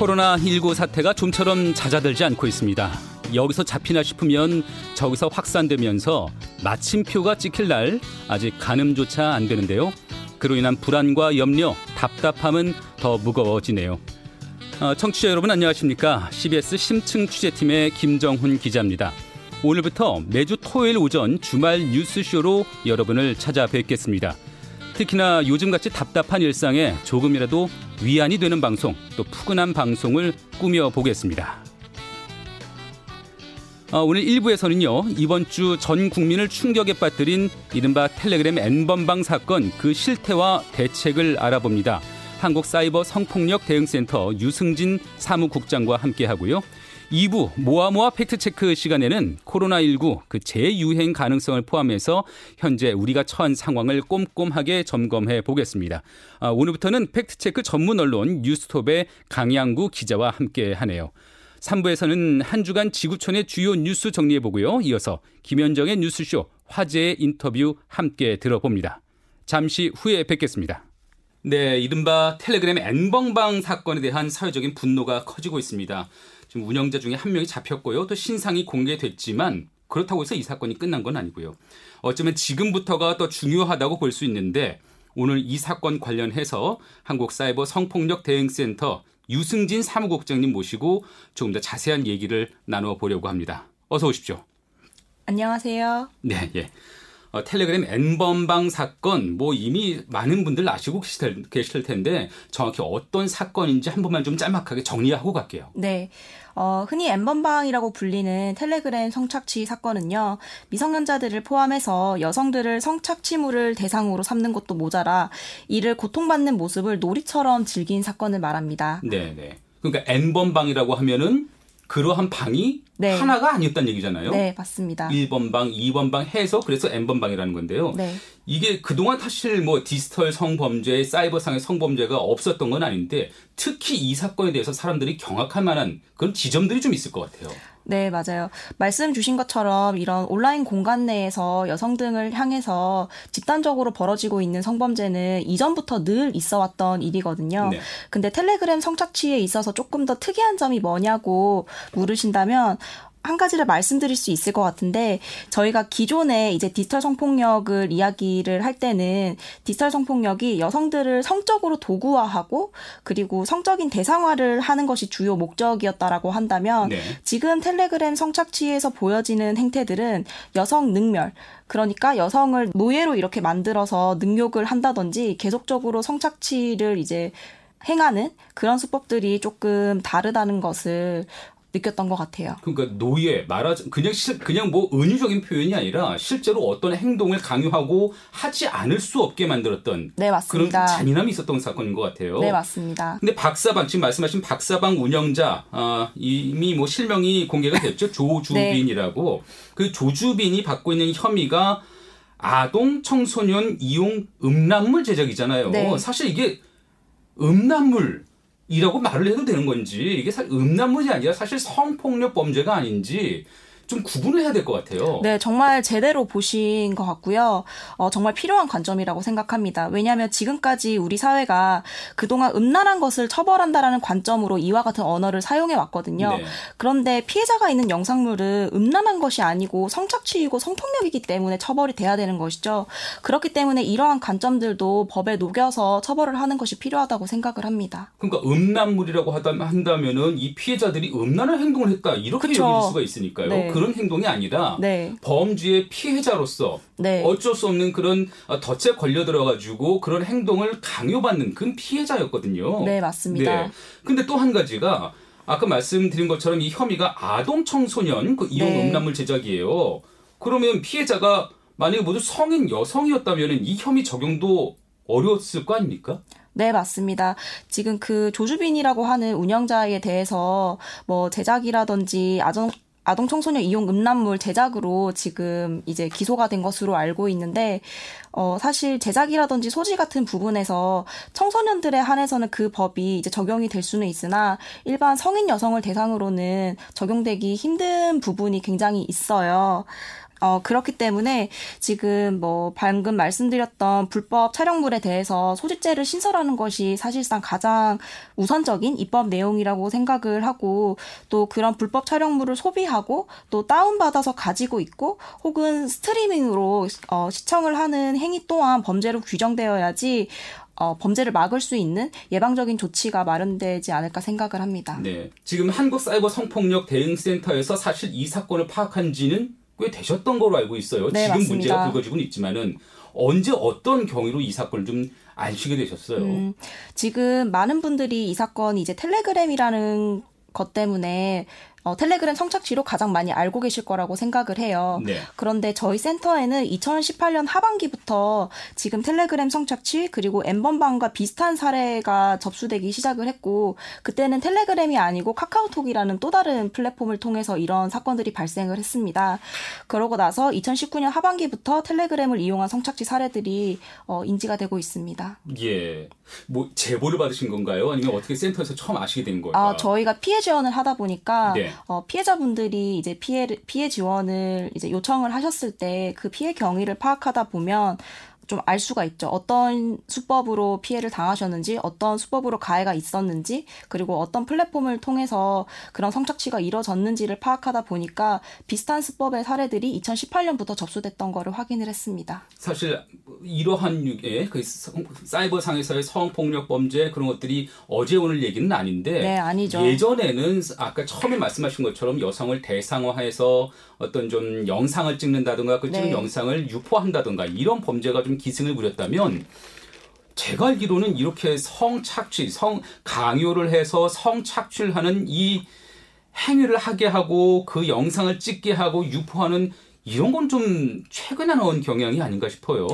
코로나19 사태가 좀처럼 잦아들지 않고 있습니다. 여기서 잡히나 싶으면 저기서 확산되면서 마침표가 찍힐 날 아직 가늠조차 안 되는데요. 그로 인한 불안과 염려, 답답함은 더 무거워지네요. 어, 청취자 여러분 안녕하십니까? CBS 심층 취재팀의 김정훈 기자입니다. 오늘부터 매주 토요일 오전 주말 뉴스쇼로 여러분을 찾아뵙겠습니다. 특히나 요즘같이 답답한 일상에 조금이라도 위안이 되는 방송, 또 푸근한 방송을 꾸며보겠습니다. 어, 오늘 1부에서는요, 이번 주 전 국민을 충격에 빠뜨린 이른바 텔레그램 N번방 사건 그 실태와 대책을 알아봅니다. 한국사이버 성폭력 대응센터 유승진 사무국장과 함께 하고요. 2부 모아모아 팩트체크 시간에는 코로나19 그 재유행 가능성을 포함해서 현재 우리가 처한 상황을 꼼꼼하게 점검해 보겠습니다. 아, 오늘부터는 팩트체크 전문 언론 뉴스톱의 강양구 기자와 함께 하네요. 3부에서는 한 주간 지구촌의 주요 뉴스 정리해 보고요. 이어서 김현정의 뉴스쇼 화제의 인터뷰 함께 들어봅니다. 잠시 후에 뵙겠습니다. 네, 이른바 텔레그램 N번방 사건에 대한 사회적인 분노가 커지고 있습니다. 지금 운영자 중에 한 명이 잡혔고요. 또 신상이 공개됐지만 그렇다고 해서 이 사건이 끝난 건 아니고요. 어쩌면 지금부터가 더 중요하다고 볼 수 있는데 오늘 이 사건 관련해서 한국 사이버 성폭력 대응센터 유승진 사무국장님 모시고 조금 더 자세한 얘기를 나눠 보려고 합니다. 어서 오십시오. 안녕하세요. 네, 예. 어, 텔레그램 N번방 사건 뭐 이미 많은 분들 아시고 계실, 계실 텐데 정확히 어떤 사건인지 한 번만 좀 짤막하게 정리하고 갈게요. 네. 어, 흔히 N번방이라고 불리는 텔레그램 성착취 사건은요, 미성년자들을 포함해서 여성들을 성착취물을 대상으로 삼는 것도 모자라 이를 고통받는 모습을 놀이처럼 즐긴 사건을 말합니다. 네, 네. 그러니까 N번방이라고 하면은 그러한 방이 네. 하나가 아니었다는 얘기잖아요. 네, 맞습니다. 1번 방, 2번 방 해서 그래서 N번 방이라는 건데요. 네. 이게 그동안 사실 뭐 디지털 성범죄, 사이버상의 성범죄가 없었던 건 아닌데 특히 이 사건에 대해서 사람들이 경악할 만한 그런 지점들이 좀 있을 것 같아요. 네, 맞아요. 말씀 주신 것처럼 이런 온라인 공간 내에서 여성 등을 향해서 집단적으로 벌어지고 있는 성범죄는 이전부터 늘 있어 왔던 일이거든요. 네. 근데 텔레그램 성착취에 있어서 조금 더 특이한 점이 뭐냐고 물으신다면 한 가지를 말씀드릴 수 있을 것 같은데 저희가 기존에 이제 디지털 성폭력을 이야기를 할 때는 디지털 성폭력이 여성들을 성적으로 도구화하고 그리고 성적인 대상화를 하는 것이 주요 목적이었다라고 한다면 네. 지금 텔레그램 성착취에서 보여지는 행태들은 여성 능멸 그러니까 여성을 노예로 이렇게 만들어서 능욕을 한다든지 계속적으로 성착취를 이제 행하는 그런 수법들이 조금 다르다는 것을 느꼈던 것 같아요. 그러니까 노예 말하자 그냥 실, 그냥 뭐 은유적인 표현이 아니라 실제로 어떤 행동을 강요하고 하지 않을 수 없게 만들었던 네. 그런 잔인함이 있었던 사건인 것 같아요. 네 맞습니다. 근데 박사방 지금 말씀하신 박사방 운영자 어, 이미 뭐 실명이 공개가 됐죠 조주빈이라고 네. 그 조주빈이 받고 있는 혐의가 아동 청소년 이용 음란물 제작이잖아요. 네. 사실 이게 음란물 이라고 말을 해도 되는 건지 이게 음란물이 아니라 사실 성폭력 범죄가 아닌지 좀 구분을 해야 될 것 같아요. 네, 정말 제대로 보신 것 같고요. 어, 정말 필요한 관점이라고 생각합니다. 왜냐하면 지금까지 우리 사회가 그동안 음란한 것을 처벌한다라는 관점으로 이와 같은 언어를 사용해 왔거든요. 네. 그런데 피해자가 있는 영상물은 음란한 것이 아니고 성착취이고 성폭력이기 때문에 처벌이 돼야 되는 것이죠. 그렇기 때문에 이러한 관점들도 법에 녹여서 처벌을 하는 것이 필요하다고 생각을 합니다. 그러니까 음란물이라고 한다면은 이 피해자들이 음란한 행동을 했다 이렇게 그쵸. 여길 수가 있으니까요. 네. 그런 행동이 아니라 네. 범죄의 피해자로서 네. 어쩔 수 없는 그런 어, 덫에 걸려 들어가지고 그런 행동을 강요받는 그 피해자였거든요. 네, 맞습니다. 네. 근데 또 한 가지가 아까 말씀드린 것처럼 이 혐의가 아동 청소년 그 이용 네. 음란물 제작이에요. 그러면 피해자가 만약에 모두 성인 여성이었다면 이 혐의 적용도 어려웠을 거 아닙니까? 네, 맞습니다. 지금 그 조주빈이라고 하는 운영자에 대해서 뭐 제작이라든지 아동 아동 청소년 이용 음란물 제작으로 지금 이제 기소가 된 것으로 알고 있는데 어 사실 제작이라든지 소지 같은 부분에서 청소년들에 한해서는 그 법이 이제 적용이 될 수는 있으나 일반 성인 여성을 대상으로는 적용되기 힘든 부분이 굉장히 있어요. 어, 그렇기 때문에 지금 뭐 방금 말씀드렸던 불법 촬영물에 대해서 소집죄를 신설하는 것이 사실상 가장 우선적인 입법 내용이라고 생각을 하고 또 그런 불법 촬영물을 소비하고 또 다운받아서 가지고 있고 혹은 스트리밍으로 어, 시청을 하는 행위 또한 범죄로 규정되어야지 어, 범죄를 막을 수 있는 예방적인 조치가 마련되지 않을까 생각을 합니다. 네. 지금 한국사이버 성폭력 대응센터에서 사실 이 사건을 파악한 지는 꽤 되셨던 걸로 알고 있어요. 네, 지금 맞습니다. 문제가 불거지고는 있지만은 언제 어떤 경위로 이 사건을 좀 아시게 되셨어요? 음, 지금 많은 분들이 이 사건이 이제 텔레그램이라는 것 때문에 어, 텔레그램 성착취로 가장 많이 알고 계실 거라고 생각을 해요. 네. 그런데 저희 센터에는 2018년 하반기부터 지금 텔레그램 성착취 그리고 엠번방과 비슷한 사례가 접수되기 시작을 했고 그때는 텔레그램이 아니고 카카오톡이라는 또 다른 플랫폼을 통해서 이런 사건들이 발생을 했습니다. 그러고 나서 2019년 하반기부터 텔레그램을 이용한 성착취 사례들이 어, 인지가 되고 있습니다. 예. 뭐 제보를 받으신 건가요? 아니면 어떻게 센터에서 처음 아시게 된 거예요? 아, 저희가 피해 지원을 하다 보니까 네. 어, 피해자분들이 이제 피해 피해 지원을 이제 요청을 하셨을 때 그 피해 경위를 파악하다 보면 좀 알 수가 있죠. 어떤 수법으로 피해를 당하셨는지, 어떤 수법으로 가해가 있었는지, 그리고 어떤 플랫폼을 통해서 그런 성착취가 이뤄졌는지를 파악하다 보니까 비슷한 수법의 사례들이 2018년부터 접수됐던 거를 확인을 했습니다. 사실 이러한 유의 그 사이버 상에서의 성폭력 범죄 그런 것들이 어제 오늘 얘기는 아닌데 네, 아니죠. 예전에는 아까 처음에 말씀하신 것처럼 여성을 대상화해서 어떤 좀 영상을 찍는다든가 그 찍은 네. 영상을 유포한다든가 이런 범죄가 좀 기승을 부렸다면 제가 알기로는 이렇게 성착취, 성 강요를 해서 성착취를 하는 이 행위를 하게 하고 그 영상을 찍게 하고 유포하는 이런 건 좀 최근에 나온 경향이 아닌가 싶어요.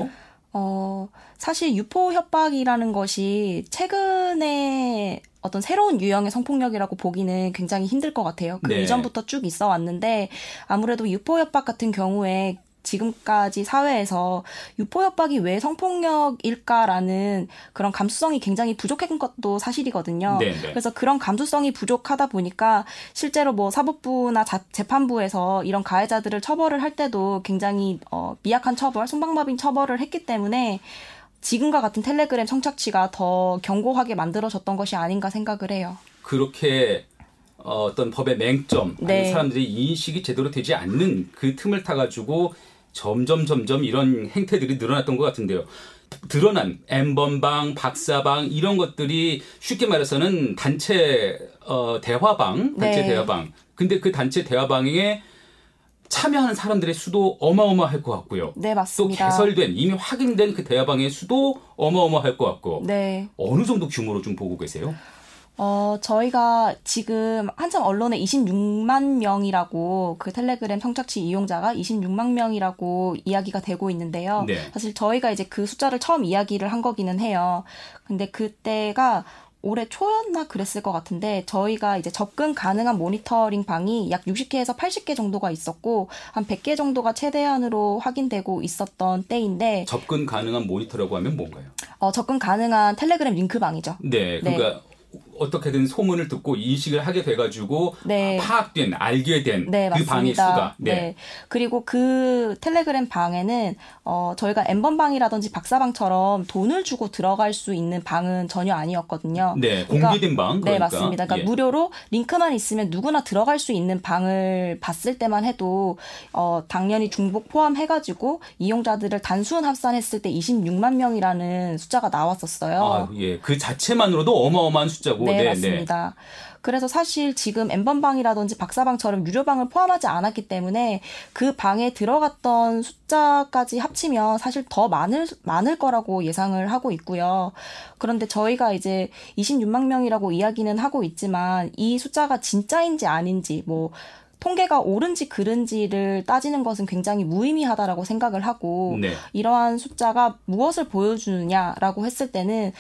어, 사실 유포 협박이라는 것이 최근에 어떤 새로운 유형의 성폭력이라고 보기는 굉장히 힘들 것 같아요. 그 네. 이전부터 쭉 있어 왔는데 아무래도 유포 협박 같은 경우에 지금까지 사회에서 유포 협박이 왜 성폭력일까라는 그런 감수성이 굉장히 부족한 것도 사실이거든요. 네네. 네. 그래서 그런 감수성이 부족하다 보니까 실제로 뭐 사법부나 자, 재판부에서 이런 가해자들을 처벌을 할 때도 굉장히 어, 미약한 처벌, 손방마빈 처벌을 했기 때문에 지금과 같은 텔레그램 성착취가 더 견고하게 만들어졌던 것이 아닌가 생각을 해요. 그렇게 어, 어떤 법의 맹점, 네. 사람들이 인식이 제대로 되지 않는 그 틈을 타가지고 점점 점점 이런 행태들이 늘어났던 것 같은데요. 드러난 엠번방, 박사방 이런 것들이 쉽게 말해서는 단체 어, 대화방, 단체 네. 대화방. 근데 그 단체 대화방에 참여하는 사람들의 수도 어마어마할 것 같고요. 네, 맞습니다. 또 개설된 이미 확인된 그 대화방의 수도 어마어마할 것 같고. 네. 어느 정도 규모로 좀 보고 계세요? 어, 저희가 지금 한참 언론에 26만 명이라고 그 텔레그램 성착취 이용자가 26만 명이라고 이야기가 되고 있는데요. 네. 사실 저희가 이제 그 숫자를 처음 이야기를 한 거기는 해요. 근데 그때가 올해 초였나 그랬을 것 같은데 저희가 이제 접근 가능한 모니터링 방이 약 60개에서 80개 정도가 있었고 한 100개 정도가 최대한으로 확인되고 있었던 때인데 접근 가능한 모니터라고 하면 뭔가요? 어, 접근 가능한 텔레그램 링크 방이죠. 네. 그러니까 네. 어떻게든 소문을 듣고 인식을 하게 돼가지고 네. 파악된 알게 된그 네, 방의 수가 네. 네. 그리고 그 텔레그램 방에는 어 저희가 엠번 방이라든지 박사방처럼 돈을 주고 들어갈 수 있는 방은 전혀 아니었거든요. 네, 그러니까, 공개된 방. 네, 그러니까. 네, 맞습니다. 그러니까 예. 무료로 링크만 있으면 누구나 들어갈 수 있는 방을 봤을 때만 해도 어 당연히 중복 포함해가지고 이용자들을 단순 합산했을 때 26만 명이라는 숫자가 나왔었어요. 아, 예, 그 자체만으로도 어마어마한 숫자고. 네, 네, 네, 맞습니다. 그래서 사실 지금 엠번방이라든지 박사방처럼 유료방을 포함하지 않았기 때문에 그 방에 들어갔던 숫자까지 합치면 사실 더 많을 많을 거라고 예상을 하고 있고요. 그런데 저희가 이제 26만 명이라고 이야기는 하고 있지만 이 숫자가 진짜인지 아닌지 뭐 통계가 옳은지 그른지를 따지는 것은 굉장히 무의미하다라고 생각을 하고 네. 이러한 숫자가 무엇을 보여주느냐라고 했을 때는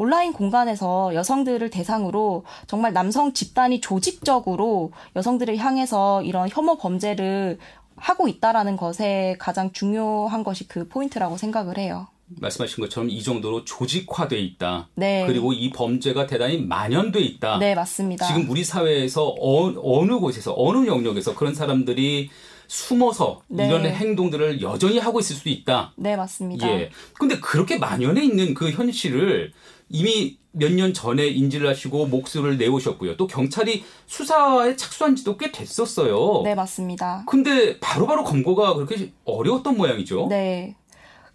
온라인 공간에서 여성들을 대상으로 정말 남성 집단이 조직적으로 여성들을 향해서 이런 혐오 범죄를 하고 있다라는 것에 가장 중요한 것이 그 포인트라고 생각을 해요. 말씀하신 것처럼 이 정도로 조직화돼 있다. 네. 그리고 이 범죄가 대단히 만연돼 있다. 네, 맞습니다. 지금 우리 사회에서 어, 느 곳에서 어느 영역에서 그런 사람들이 숨어서 네. 이런 행동들을 여전히 하고 있을 수도 있다. 네, 맞습니다. 예. 근데 그렇게 만연해 있는 그 현실을 이미 몇 년 전에 인지를 하시고 목소리를 내오셨고요. 또 경찰이 수사에 착수한 지도 꽤 됐었어요. 네, 맞습니다. 근데 바로바로 검거가 그렇게 어려웠던 모양이죠. 네.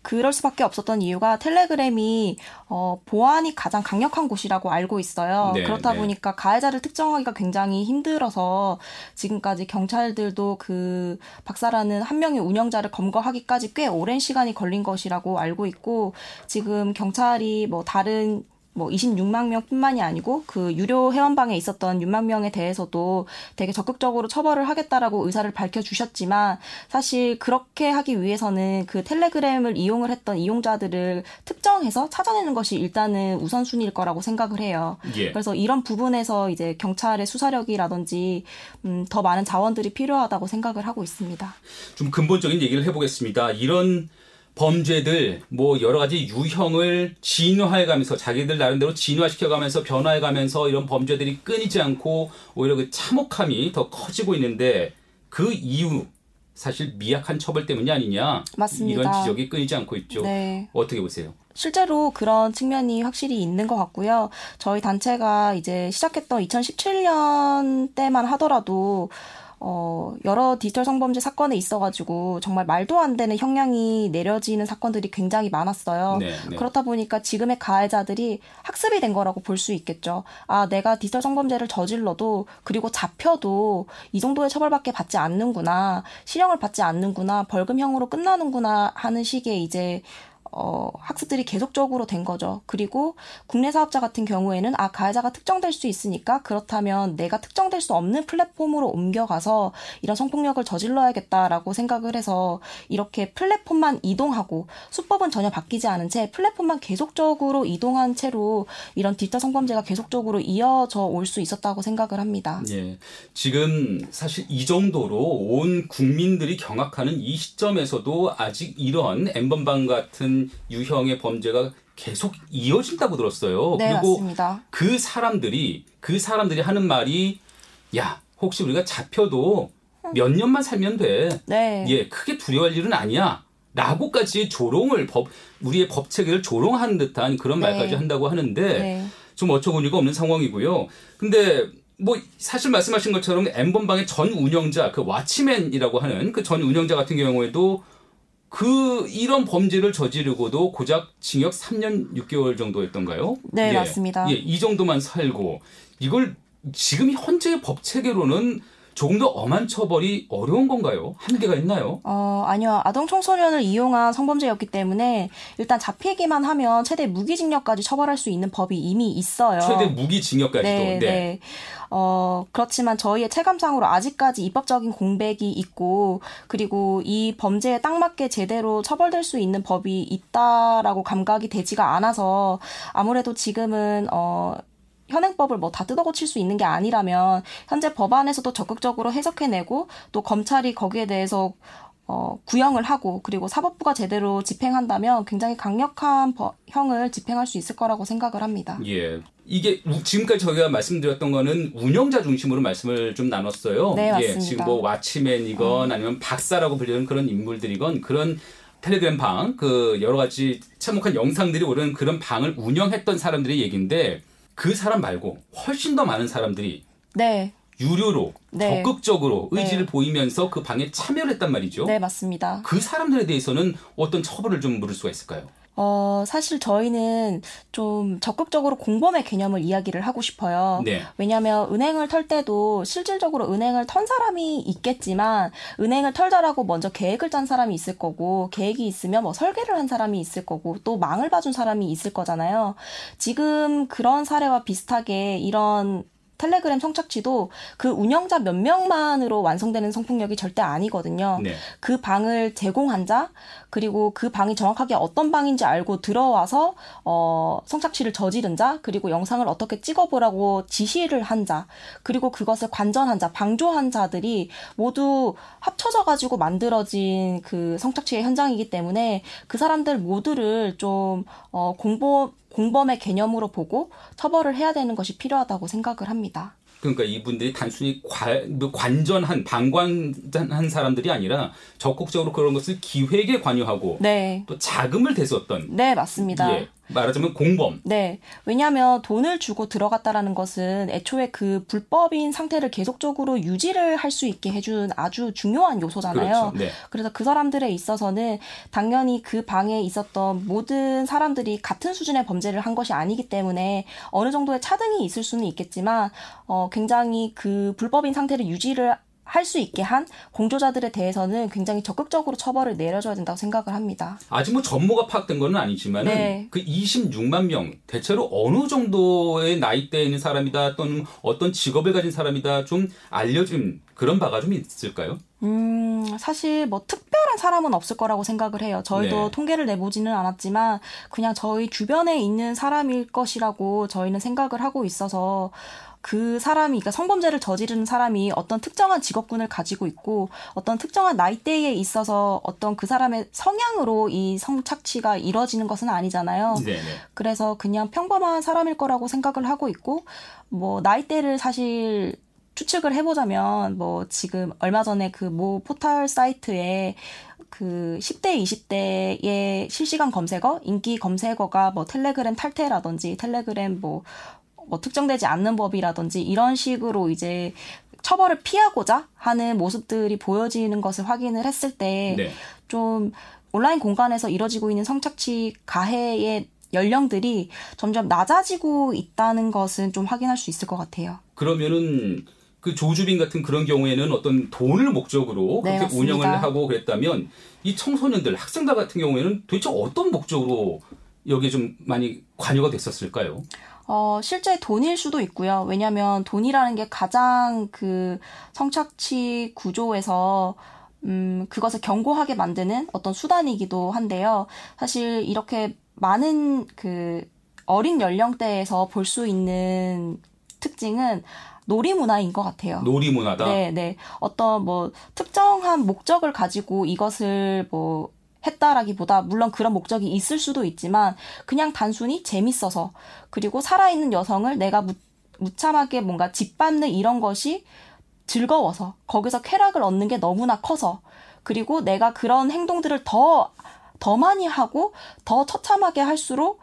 그럴 수밖에 없었던 이유가 텔레그램이 어, 보안이 가장 강력한 곳이라고 알고 있어요. 네, 그렇다 네. 보니까 가해자를 특정하기가 굉장히 힘들어서 지금까지 경찰들도 그 박사라는 한 명의 운영자를 검거하기까지 꽤 오랜 시간이 걸린 것이라고 알고 있고 지금 경찰이 뭐 다른 뭐 26만 명뿐만이 아니고 그 유료 회원방에 있었던 6만 명에 대해서도 되게 적극적으로 처벌을 하겠다라고 의사를 밝혀주셨지만 사실 그렇게 하기 위해서는 그 텔레그램을 이용을 했던 이용자들을 특정해서 찾아내는 것이 일단은 우선순위일 거라고 생각을 해요. 예. 그래서 이런 부분에서 이제 경찰의 수사력이라든지 음, 더 많은 자원들이 필요하다고 생각을 하고 있습니다. 좀 근본적인 얘기를 해보겠습니다. 이런 범죄들 뭐 여러 가지 유형을 진화해가면서 자기들 나름대로 진화시켜가면서 변화해가면서 이런 범죄들이 끊이지 않고 오히려 그 참혹함이 더 커지고 있는데 그 이유 사실 미약한 처벌 때문이 아니냐 맞습니다. 이런 지적이 끊이지 않고 있죠. 네. 어떻게 보세요? 실제로 그런 측면이 확실히 있는 것 같고요. 저희 단체가 이제 시작했던 2017년 때만 하더라도 어, 여러 디지털 성범죄 사건에 있어가지고 정말 말도 안 되는 형량이 내려지는 사건들이 굉장히 많았어요. 네, 네. 그렇다 보니까 지금의 가해자들이 학습이 된 거라고 볼 수 있겠죠. 아, 내가 디지털 성범죄를 저질러도 그리고 잡혀도 이 정도의 처벌밖에 받지 않는구나. 실형을 받지 않는구나. 벌금형으로 끝나는구나 하는 식의 이제 어, 학습들이 계속적으로 된 거죠. 그리고 국내 사업자 같은 경우에는 아, 가해자가 특정될 수 있으니까 그렇다면 내가 특정될 수 없는 플랫폼으로 옮겨가서 이런 성폭력을 저질러야겠다라고 생각을 해서 이렇게 플랫폼만 이동하고 수법은 전혀 바뀌지 않은 채 플랫폼만 계속적으로 이동한 채로 이런 디지털 성범죄가 계속적으로 이어져 올 수 있었다고 생각을 합니다. 예. 지금 사실 이 정도로 온 국민들이 경악하는 이 시점에서도 아직 이런 엠번방 같은 유형의 범죄가 계속 이어진다고 들었어요. 네, 그리고 맞습니다. 그 사람들이 그 사람들이 하는 말이 야 혹시 우리가 잡혀도 몇 년만 살면 돼. 네. 예, 크게 두려워할 일은 아니야. 라고까지 조롱을 법 우리의 법 체계를 조롱하는 듯한 그런 네. 말까지 한다고 하는데 네. 좀 어처구니가 없는 상황이고요. 근데 뭐 사실 말씀하신 것처럼 엠번방의 전 운영자 그 와치맨이라고 하는 그 전 운영자 같은 경우에도 그 이런 범죄를 저지르고도 고작 징역 3년 6개월 정도였던가요? 네, 예. 맞습니다. 예, 이 정도만 살고 이걸 지금 현재의 법 체계로는 조금 더 엄한 처벌이 어려운 건가요? 한계가 있나요? 어, 아니요. 아동 청소년을 이용한 성범죄였기 때문에 일단 잡히기만 하면 최대 무기징역까지 처벌할 수 있는 법이 이미 있어요. 최대 무기징역까지도. 네, 네. 네. 어, 그렇지만 저희의 체감상으로 아직까지 입법적인 공백이 있고 그리고 이 범죄에 딱 맞게 제대로 처벌될 수 있는 법이 있다라고 감각이 되지가 않아서 아무래도 지금은 어 현행법을 뭐 다 뜯어고칠 수 있는 게 아니라면 현재 법안에서도 적극적으로 해석해내고 또 검찰이 거기에 대해서 어, 구형을 하고 그리고 사법부가 제대로 집행한다면 굉장히 강력한 버, 형을 집행할 수 있을 거라고 생각을 합니다. 예. 이게 지금까지 저희가 말씀드렸던 거는 운영자 중심으로 말씀을 좀 나눴어요. 네, 맞습니다. 예, 지금 뭐 와치맨이건 음. 아니면 박사라고 불리는 그런 인물들이건 그런 텔레그램 방, 그 여러 가지 참혹한 영상들이 오른 그런 방을 운영했던 사람들의 얘기인데 그 사람 말고 훨씬 더 많은 사람들이 네. 유료로 네. 적극적으로 네. 의지를 네. 보이면서 그 방에 참여를 했단 말이죠. 네, 맞습니다. 그 사람들에 대해서는 어떤 처벌을 좀 물을 수가 있을까요? 어, 사실 저희는 좀 적극적으로 공범의 개념을 이야기를 하고 싶어요. 네. 왜냐하면 은행을 털 때도 실질적으로 은행을 턴 사람이 있겠지만 은행을 털자라고 먼저 계획을 짠 사람이 있을 거고 계획이 있으면 뭐 설계를 한 사람이 있을 거고 또 망을 봐준 사람이 있을 거잖아요. 지금 그런 사례와 비슷하게 이런 텔레그램 성착취도 그 운영자 몇 명만으로 완성되는 성폭력이 절대 아니거든요. 네. 그 방을 제공한 자 그리고 그 방이 정확하게 어떤 방인지 알고 들어와서 어 성착취를 저지른 자 그리고 영상을 어떻게 찍어보라고 지시를 한 자 그리고 그것을 관전한 자 방조한 자들이 모두 합쳐져 가지고 만들어진 그 성착취의 현장이기 때문에 그 사람들 모두를 좀어 공범 공범의 개념으로 보고 처벌을 해야 되는 것이 필요하다고 생각을 합니다. 그러니까 이분들이 단순히 뭐 관전한 방관한 사람들이 아니라 적극적으로 그런 것을 기획에 관여하고 네. 또 자금을 대었던 네 맞습니다. 예. 말하자면 공범. 네. 왜냐하면 돈을 주고 들어갔다라는 것은 애초에 그 불법인 상태를 계속적으로 유지를 할 수 있게 해준 아주 중요한 요소잖아요. 그렇죠. 네. 그래서 그 사람들에 있어서는 당연히 그 방에 있었던 모든 사람들이 같은 수준의 범죄를 한 것이 아니기 때문에 어느 정도의 차등이 있을 수는 있겠지만 어, 굉장히 그 불법인 상태를 유지를 할 수 있게 한 공조자들에 대해서는 굉장히 적극적으로 처벌을 내려줘야 된다고 생각을 합니다. 아직 뭐 전모가 파악된 건 아니지만 네. 그 26만 명 대체로 어느 정도의 나이대에 있는 사람이다 또는 어떤 직업을 가진 사람이다 좀 알려진 그런 바가 좀 있을까요? 음, 사실 뭐 특별한 사람은 없을 거라고 생각을 해요. 저희도 네. 통계를 내보지는 않았지만 그냥 저희 주변에 있는 사람일 것이라고 저희는 생각을 하고 있어서 그 사람이, 그러니까 성범죄를 저지르는 사람이 어떤 특정한 직업군을 가지고 있고 어떤 특정한 나이대에 있어서 어떤 그 사람의 성향으로 이 성착취가 이루어지는 것은 아니잖아요. 네네. 그래서 그냥 평범한 사람일 거라고 생각을 하고 있고 뭐 나이대를 사실 추측을 해보자면 뭐 지금 얼마 전에 그 모 포털 사이트에 그 10대, 20대의 실시간 검색어, 인기 검색어가 뭐 텔레그램 탈퇴라든지 텔레그램 뭐 뭐 특정되지 않는 법이라든지 이런 식으로 이제 처벌을 피하고자 하는 모습들이 보여지는 것을 확인을 했을 때좀 네. 온라인 공간에서 이뤄지고 있는 성착취 가해의 연령들이 점점 낮아지고 있다는 것은 좀 확인할 수 있을 것 같아요. 그러면은 그 조주빈 같은 그런 경우에는 어떤 돈을 목적으로 네, 그렇게 맞습니다. 운영을 하고 그랬다면 이 청소년들 학생들 같은 경우에는 도대체 어떤 목적으로 여기에 좀 많이 관여가 됐었을까요? 어, 실제 돈일 수도 있고요. 왜냐하면 돈이라는 게 가장 그 성착취 구조에서 음, 그것을 견고하게 만드는 어떤 수단이기도 한데요. 사실 이렇게 많은 그 어린 연령대에서 볼 수 있는 특징은 놀이 문화인 것 같아요. 놀이 문화다. 네, 네. 어떤 뭐 특정한 목적을 가지고 이것을 뭐 했다라기보다 물론 그런 목적이 있을 수도 있지만 그냥 단순히 재밌어서 그리고 살아있는 여성을 내가 무, 무참하게 뭔가 짓밟는 이런 것이 즐거워서 거기서 쾌락을 얻는 게 너무나 커서 그리고 내가 그런 행동들을 더, 더 많이 하고 더 처참하게 할수록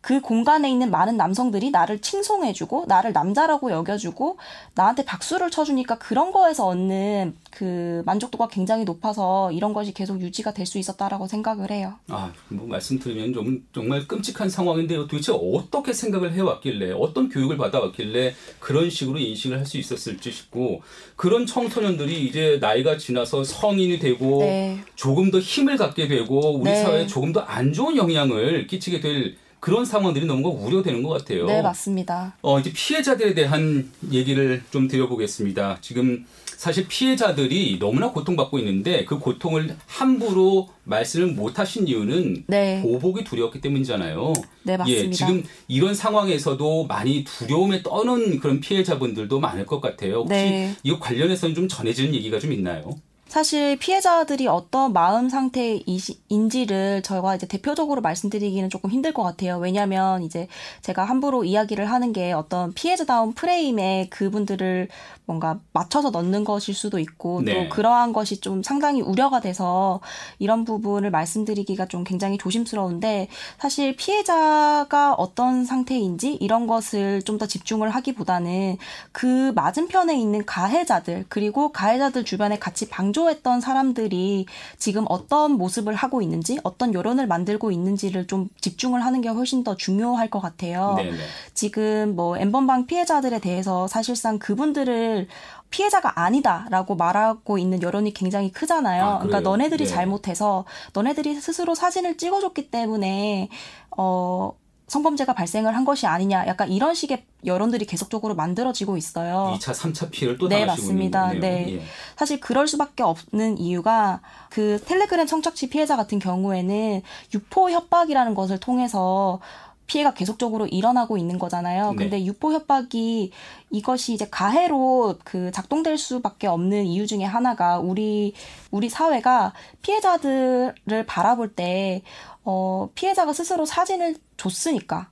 그 공간에 있는 많은 남성들이 나를 칭송해주고 나를 남자라고 여겨주고 나한테 박수를 쳐주니까 그런 거에서 얻는 그 만족도가 굉장히 높아서 이런 것이 계속 유지가 될 수 있었다라고 생각을 해요. 아, 뭐 말씀 들으면 좀 정말 끔찍한 상황인데요. 도대체 어떻게 생각을 해왔길래 어떤 교육을 받아왔길래 그런 식으로 인식을 할 수 있었을지 싶고 그런 청소년들이 이제 나이가 지나서 성인이 되고 네. 조금 더 힘을 갖게 되고 우리 네. 사회에 조금 더 안 좋은 영향을 끼치게 될 그런 상황들이 너무 우려되는 것 같아요. 네, 맞습니다. 어, 이제 피해자들에 대한 얘기를 좀 드려보겠습니다. 지금 사실 피해자들이 너무나 고통받고 있는데 그 고통을 함부로 말씀을 못 하신 이유는 네. 보복이 두려웠기 때문이잖아요. 네, 맞습니다. 예, 지금 이런 상황에서도 많이 두려움에 떠는 그런 피해자분들도 많을 것 같아요. 혹시 네. 이거 관련해서는 좀 전해지는 얘기가 좀 있나요? 사실 피해자들이 어떤 마음 상태인지를 저희가 이제 대표적으로 말씀드리기는 조금 힘들 것 같아요. 왜냐하면 이제 제가 함부로 이야기를 하는 게 어떤 피해자다운 프레임에 그분들을 뭔가 맞춰서 넣는 것일 수도 있고 네. 또 그러한 것이 좀 상당히 우려가 돼서 이런 부분을 말씀드리기가 좀 굉장히 조심스러운데 사실 피해자가 어떤 상태인지 이런 것을 좀 더 집중을 하기보다는 그 맞은편에 있는 가해자들 그리고 가해자들 주변에 같이 방조 했던 사람들이 지금 어떤 모습을 하고 있는지 어떤 여론을 만들고 있는지를 좀 집중을 하는 게 훨씬 더 중요할 것 같아요. 네네. 지금 뭐 엠번방 피해자들에 대해서 사실상 그분들을 피해자가 아니다라고 말하고 있는 여론이 굉장히 크잖아요. 아, 그러니까 너네들이 네. 잘못해서 너네들이 스스로 사진을 찍어줬기 때문에 어 성범죄가 발생을 한 것이 아니냐 약간 이런 식의 여론들이 계속적으로 만들어지고 있어요. 2차, 3차 피해를 또 네, 맞습니다. 네. 예. 사실 그럴 수밖에 없는 이유가 그 텔레그램 성착취 피해자 같은 경우에는 유포 협박이라는 것을 통해서 피해가 계속적으로 일어나고 있는 거잖아요. 네. 근데 유포 협박이 이것이 이제 가해로 그 작동될 수밖에 없는 이유 중에 하나가 우리 우리 사회가 피해자들을 바라볼 때 어, 피해자가 스스로 사진을 줬으니까.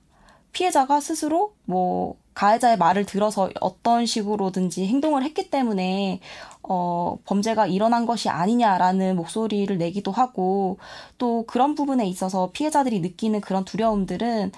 피해자가 스스로 뭐 가해자의 말을 들어서 어떤 식으로든지 행동을 했기 때문에 어, 범죄가 일어난 것이 아니냐라는 목소리를 내기도 하고 또 그런 부분에 있어서 피해자들이 느끼는 그런 두려움들은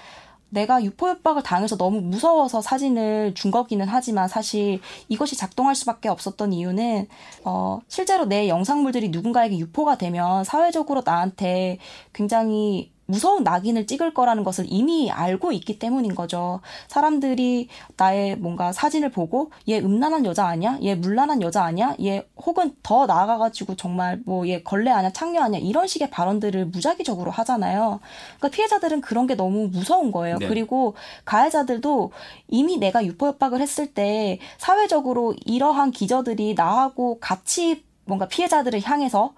내가 유포협박을 당해서 너무 무서워서 사진을 준 거기는 하지만 사실 이것이 작동할 수밖에 없었던 이유는 어 실제로 내 영상물들이 누군가에게 유포가 되면 사회적으로 나한테 굉장히 무서운 낙인을 찍을 거라는 것을 이미 알고 있기 때문인 거죠. 사람들이 나의 뭔가 사진을 보고 얘 음란한 여자 아니야? 얘 물란한 여자 아니야? 얘 혹은 더 나아가가지고 정말 뭐 얘 걸레 아니야? 창녀 아니야? 이런 식의 발언들을 무작위적으로 하잖아요. 그러니까 피해자들은 그런 게 너무 무서운 거예요. 네. 그리고 가해자들도 이미 내가 유포 협박을 했을 때 사회적으로 이러한 기저들이 나하고 같이 뭔가 피해자들을 향해서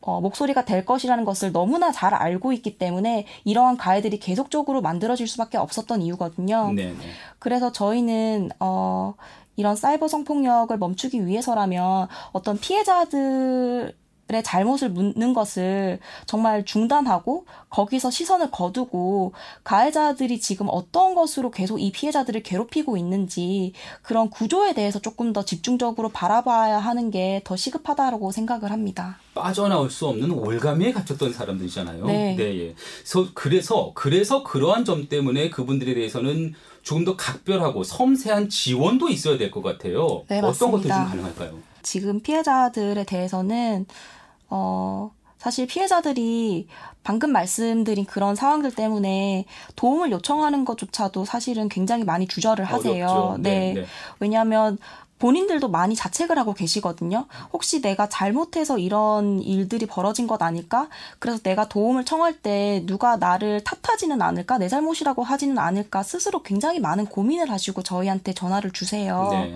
어, 목소리가 될 것이라는 것을 너무나 잘 알고 있기 때문에 이러한 가해들이 계속적으로 만들어질 수밖에 없었던 이유거든요. 네네. 그래서 저희는 어, 이런 사이버 성폭력을 멈추기 위해서라면 어떤 피해자들 의 잘못을 묻는 것을 정말 중단하고 거기서 시선을 거두고 가해자들이 지금 어떤 것으로 계속 이 피해자들을 괴롭히고 있는지 그런 구조에 대해서 조금 더 집중적으로 바라봐야 하는 게 더 시급하다고 생각을 합니다. 빠져나올 수 없는 올가미에 갇혔던 사람들이잖아요. 네. 네 예. 그래서 그래서 그러한 점 때문에 그분들에 대해서는 조금 더 각별하고 섬세한 지원도 있어야 될 것 같아요. 네, 어떤 것들이 좀 가능할까요? 지금 피해자들에 대해서는 어, 사실 피해자들이 방금 말씀드린 그런 상황들 때문에 도움을 요청하는 것조차도 사실은 굉장히 많이 주저를 하세요. 네. 네. 네. 왜냐하면 본인들도 많이 자책을 하고 계시거든요. 혹시 내가 잘못해서 이런 일들이 벌어진 것 아닐까? 그래서 내가 도움을 청할 때 누가 나를 탓하지는 않을까? 내 잘못이라고 하지는 않을까? 스스로 굉장히 많은 고민을 하시고 저희한테 전화를 주세요. 네.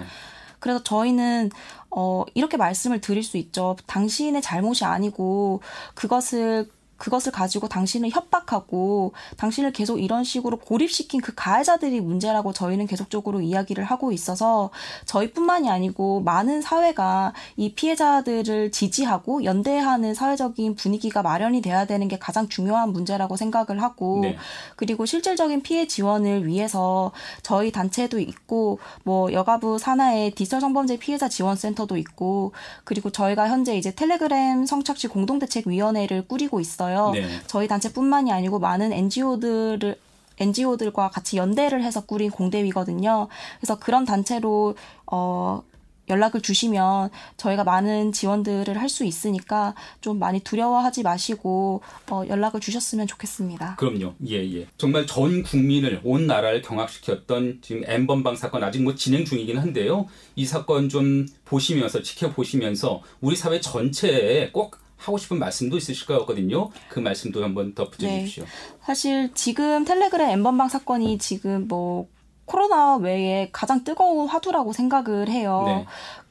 그래서 저희는 어 이렇게 말씀을 드릴 수 있죠. 당신의 잘못이 아니고 그것을 그것을 가지고 당신을 협박하고 당신을 계속 이런 식으로 고립시킨 그 가해자들이 문제라고 저희는 계속적으로 이야기를 하고 있어서 저희뿐만이 아니고 많은 사회가 이 피해자들을 지지하고 연대하는 사회적인 분위기가 마련이 돼야 되는 게 가장 중요한 문제라고 생각을 하고 네. 그리고 실질적인 피해 지원을 위해서 저희 단체도 있고 뭐 여가부 산하의 디지털 성범죄 피해자 지원센터도 있고 그리고 저희가 현재 이제 텔레그램 성착취 공동대책위원회를 꾸리고 있어요. 있어요. 네. 저희 단체뿐만이 아니고 많은 NGO들을 NGO들과 같이 연대를 해서 꾸린 공대위거든요. 그래서 그런 단체로 어 연락을 주시면 저희가 많은 지원들을 할 수 있으니까 좀 많이 두려워하지 마시고 어, 연락을 주셨으면 좋겠습니다. 그럼요. 예, 예. 정말 전 국민을 온 나라를 경악시켰던 지금 엠번방 사건 아직 뭐 진행 중이긴 한데요. 이 사건 좀 보시면서 지켜보시면서 우리 사회 전체에 꼭 하고 싶은 말씀도 있으실 것 같거든요. 그 말씀도 한번 덧붙여 네. 주십시오. 사실 지금 텔레그램 엠번방 사건이 지금 뭐 코로나 외에 가장 뜨거운 화두라고 생각을 해요. 네.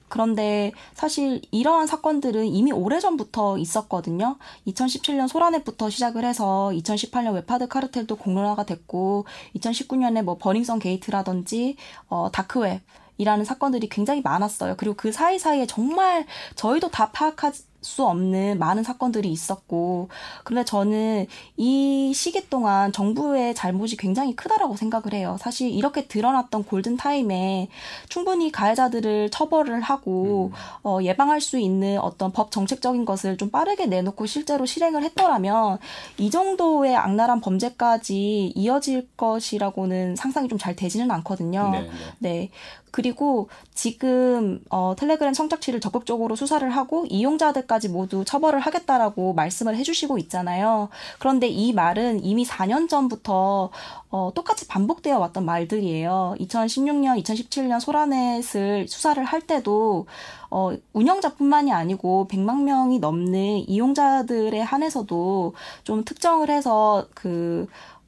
그런데 사실 이러한 사건들은 이미 오래전부터 있었거든요. 2017년 소라넷부터 시작을 해서 2018년 웹하드 카르텔도 공론화가 됐고 2019년에 뭐 버닝썬 게이트라든지 어 다크웹 이라는 사건들이 굉장히 많았어요. 그리고 그 사이사이에 정말 저희도 다 파악할 수 없는 많은 사건들이 있었고 그런데 저는 이 시기 동안 정부의 잘못이 굉장히 크다라고 생각을 해요. 사실 이렇게 드러났던 골든 타임에 충분히 가해자들을 처벌을 하고 음. 어, 예방할 수 있는 어떤 법 정책적인 것을 좀 빠르게 내놓고 실제로 실행을 했더라면 이 정도의 악랄한 범죄까지 이어질 것이라고는 상상이 좀 잘 되지는 않거든요. 네, 네. 네. 그리고 지금 어, 텔레그램 성착취를 적극적으로 수사를 하고 이용자들까지 모두 처벌을 하겠다라고 말씀을 해주시고 있잖아요. 그런데 이 말은 이미 4년 전부터 어, 똑같이 반복되어 왔던 말들이에요. 2016년, 2017년 소라넷을 수사를 할 때도 어, 운영자뿐만이 아니고 100만 명이 넘는 이용자들에 한해서도 좀 특정을 해서 그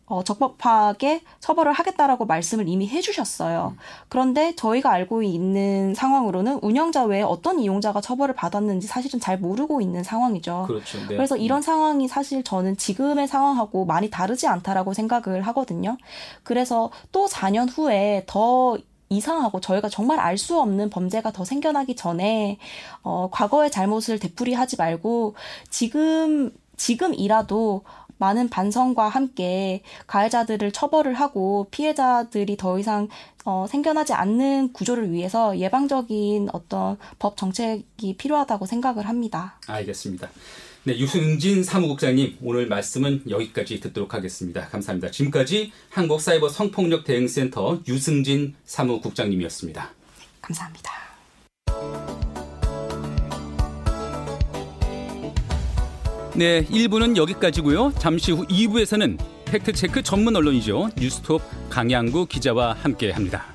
어, 적법하게 처벌을 하겠다라고 말씀을 이미 해주셨어요. 그런데 저희가 알고 있는 상황으로는 운영자 외에 어떤 이용자가 처벌을 받았는지 사실은 잘 모르고 있는 상황이죠. 그렇죠. 네. 그래서 이런 상황이 사실 저는 지금의 상황하고 많이 다르지 않다라고 생각을 하거든요. 그래서 또 4년 후에 더 이상하고 저희가 정말 알 수 없는 범죄가 더 생겨나기 전에 어 과거의 잘못을 되풀이하지 말고 지금 지금이라도 많은 반성과 함께 가해자들을 처벌을 하고 피해자들이 더 이상 어, 생겨나지 않는 구조를 위해서 예방적인 어떤 법 정책이 필요하다고 생각을 합니다. 알겠습니다. 네, 유승진 사무국장님 오늘 말씀은 여기까지 듣도록 하겠습니다. 감사합니다. 지금까지 한국 사이버 성폭력 대응센터 유승진 사무국장님이었습니다. 감사합니다. 네, 1부는 여기까지고요. 잠시 후 2부에서는 팩트체크 전문 언론이죠. 뉴스톱 강양구 기자와 함께합니다.